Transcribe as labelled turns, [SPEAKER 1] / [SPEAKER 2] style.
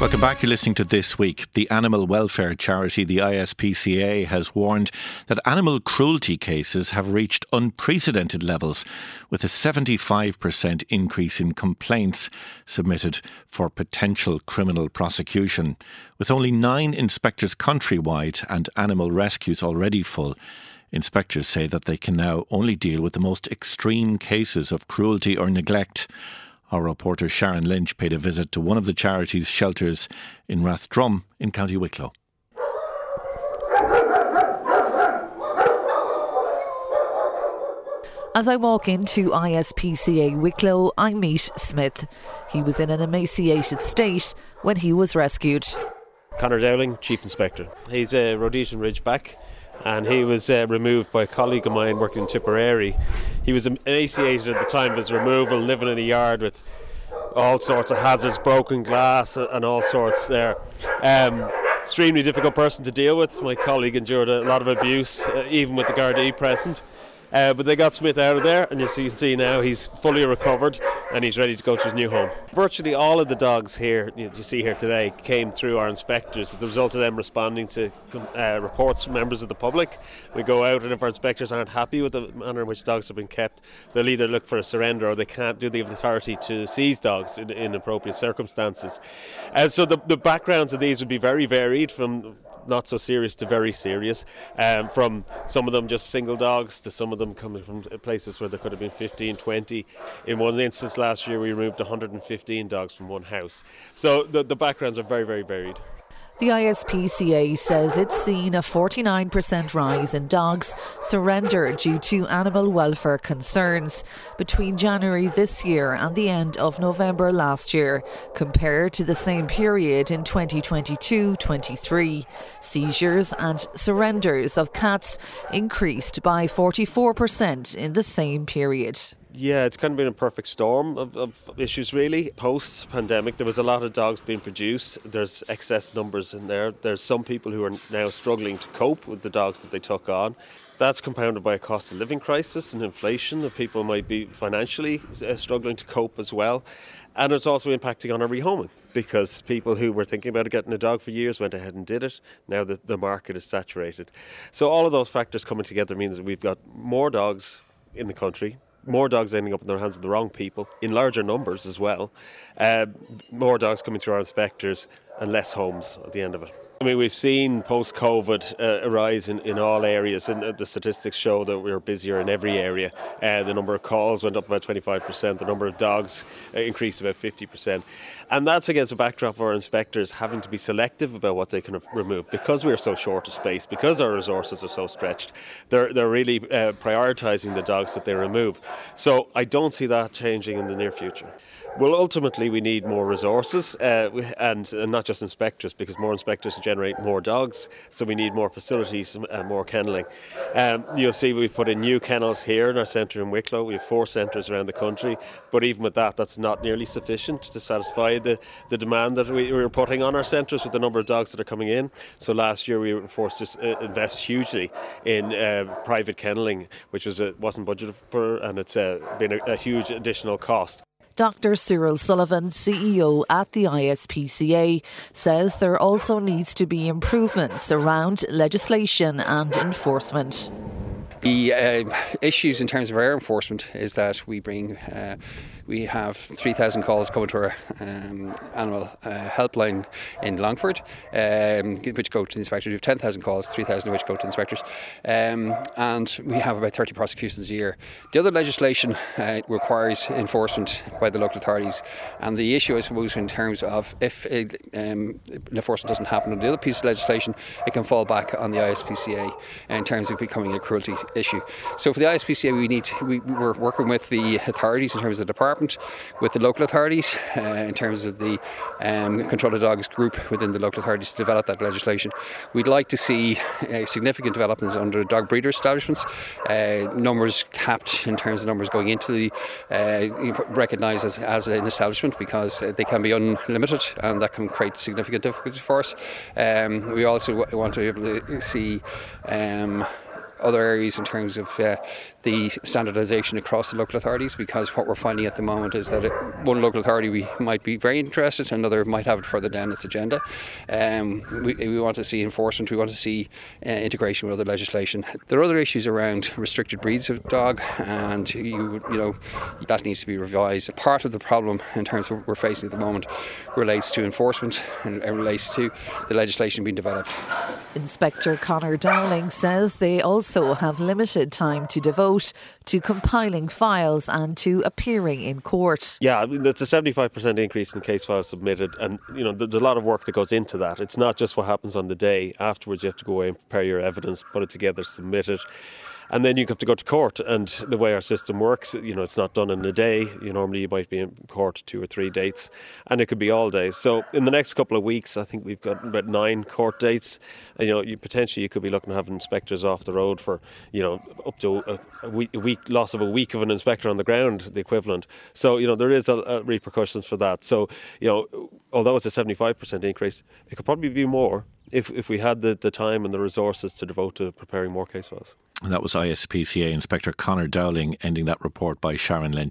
[SPEAKER 1] Welcome back. You're listening to This Week. The animal welfare charity, the ISPCA, has warned that animal cruelty cases have reached unprecedented levels, with a 75% increase in complaints submitted for potential criminal prosecution. With only nine inspectors countrywide and animal rescues already full, inspectors say that they can now only deal with the most extreme cases of cruelty or neglect. Our reporter Sharon Lynch paid a visit to one of the charity's shelters in Rathdrum in County Wicklow.
[SPEAKER 2] As I walk into ISPCA Wicklow, I meet Smith. He was in an emaciated state when he was rescued.
[SPEAKER 3] Conor Dowling, Chief Inspector. He's a Rhodesian Ridgeback and he was uh, removed by a colleague of mine working in Tipperary. He was emaciated at the time of his removal, living in a yard with all sorts of hazards, broken glass, and all sorts there. Um, extremely difficult person to deal with. My colleague endured a lot of abuse, uh, even with the Gardaí present. Uh, but they got Smith out of there, and as you can see now, he's fully recovered and he's ready to go to his new home. Virtually all of the dogs here, you, you see here today, came through our inspectors as a result of them responding to uh, reports from members of the public. We go out, and if our inspectors aren't happy with the manner in which dogs have been kept, they'll either look for a surrender or they can't do the authority to seize dogs in, in appropriate circumstances. And so the, the backgrounds of these would be very varied from not so serious to very serious. Um, from some of them just single dogs to some of them coming from places where there could have been 15, 20. In one instance last year, we removed 115 dogs from one house. So the, the backgrounds are very, very varied.
[SPEAKER 2] The ISPCA says it's seen a 49% rise in dogs surrendered due to animal welfare concerns between January this year and the end of November last year, compared to the same period in 2022 23. Seizures and surrenders of cats increased by 44% in the same period.
[SPEAKER 3] Yeah, it's kind of been a perfect storm of, of issues, really. Post pandemic, there was a lot of dogs being produced. There's excess numbers in there. There's some people who are now struggling to cope with the dogs that they took on. That's compounded by a cost of living crisis and inflation that people might be financially uh, struggling to cope as well. And it's also impacting on our rehoming because people who were thinking about getting a dog for years went ahead and did it. Now the, the market is saturated. So all of those factors coming together means that we've got more dogs in the country, more dogs ending up in the hands of the wrong people in larger numbers as well. Uh, more dogs coming through our inspectors and less homes at the end of it. I mean, we've seen post COVID uh, a rise in, in all areas, and uh, the statistics show that we're busier in every area. Uh, the number of calls went up about 25%, the number of dogs uh, increased about 50%. And that's against a backdrop of our inspectors having to be selective about what they can remove because we're so short of space, because our resources are so stretched. They're, they're really uh, prioritising the dogs that they remove. So I don't see that changing in the near future. Well, ultimately, we need more resources uh, and, and, not just inspectors, because more inspectors generate more dogs. So we need more facilities and more kenneling. Um, you'll see we've put in new kennels here in our centre in Wicklow. We have four centres around the country, but even with that, that's not nearly sufficient to satisfy the, the demand that we, we were putting on our centres with the number of dogs that are coming in. So last year we were forced to uh, invest hugely in uh, private kenneling, which was uh, wasn't budgeted for, and it's uh, been a, a huge additional cost.
[SPEAKER 2] Dr. Cyril Sullivan, CEO at the ISPCA, says there also needs to be improvements around legislation and enforcement.
[SPEAKER 4] The uh, issues in terms of our enforcement is that we bring uh, we have 3,000 calls coming to our um, animal uh, helpline in Longford, um, which go to the inspectors. We have 10,000 calls, 3,000 of which go to inspectors. Um, and we have about 30 prosecutions a year. The other legislation uh, requires enforcement by the local authorities. And the issue, I suppose, in terms of if it, um, enforcement doesn't happen on the other piece of legislation, it can fall back on the ISPCA in terms of becoming a cruelty issue. So for the ISPCA, we need to, we, we're working with the authorities in terms of the department department with the local authorities uh, in terms of the um, Control of Dogs group within the local authorities to develop that legislation. We'd like to see uh, significant developments under dog breeder establishments, uh, numbers capped in terms of numbers going into the uh, recognised as, as an establishment because they can be unlimited and that can create significant difficulties for us. Um, we also want to be able to see um, other areas in terms of uh, the standardisation across the local authorities because what we're finding at the moment is that one local authority we might be very interested, another might have it further down its agenda. Um, we, we, want to see enforcement, we want to see uh, integration with other legislation. There are other issues around restricted breeds of dog, and you, you know that needs to be revised. Part of the problem in terms of what we're facing at the moment relates to enforcement and relates to the legislation being developed.
[SPEAKER 2] Inspector Conor Dowling says they also have limited time to devote to compiling files and to appearing in court.
[SPEAKER 3] Yeah, I mean, it's a 75% increase in case files submitted, and you know there's a lot of work that goes into that. It's not just what happens on the day afterwards. You have to go away and prepare your evidence, put it together, submit it and then you have to go to court. And the way our system works, you know, it's not done in a day. You normally you might be in court two or three dates, and it could be all day. So in the next couple of weeks, I think we've got about nine court dates. And, you know, you potentially you could be looking to have inspectors off the road for you know up to a, a, week, a week loss of a week of an inspector on the ground, the equivalent. So you know there is a, a repercussions for that. So you know, although it's a seventy five percent increase, it could probably be more if, if we had the, the time and the resources to devote to preparing more case files.
[SPEAKER 1] And that was ISPCA Inspector Conor Dowling ending that report by Sharon Lynch.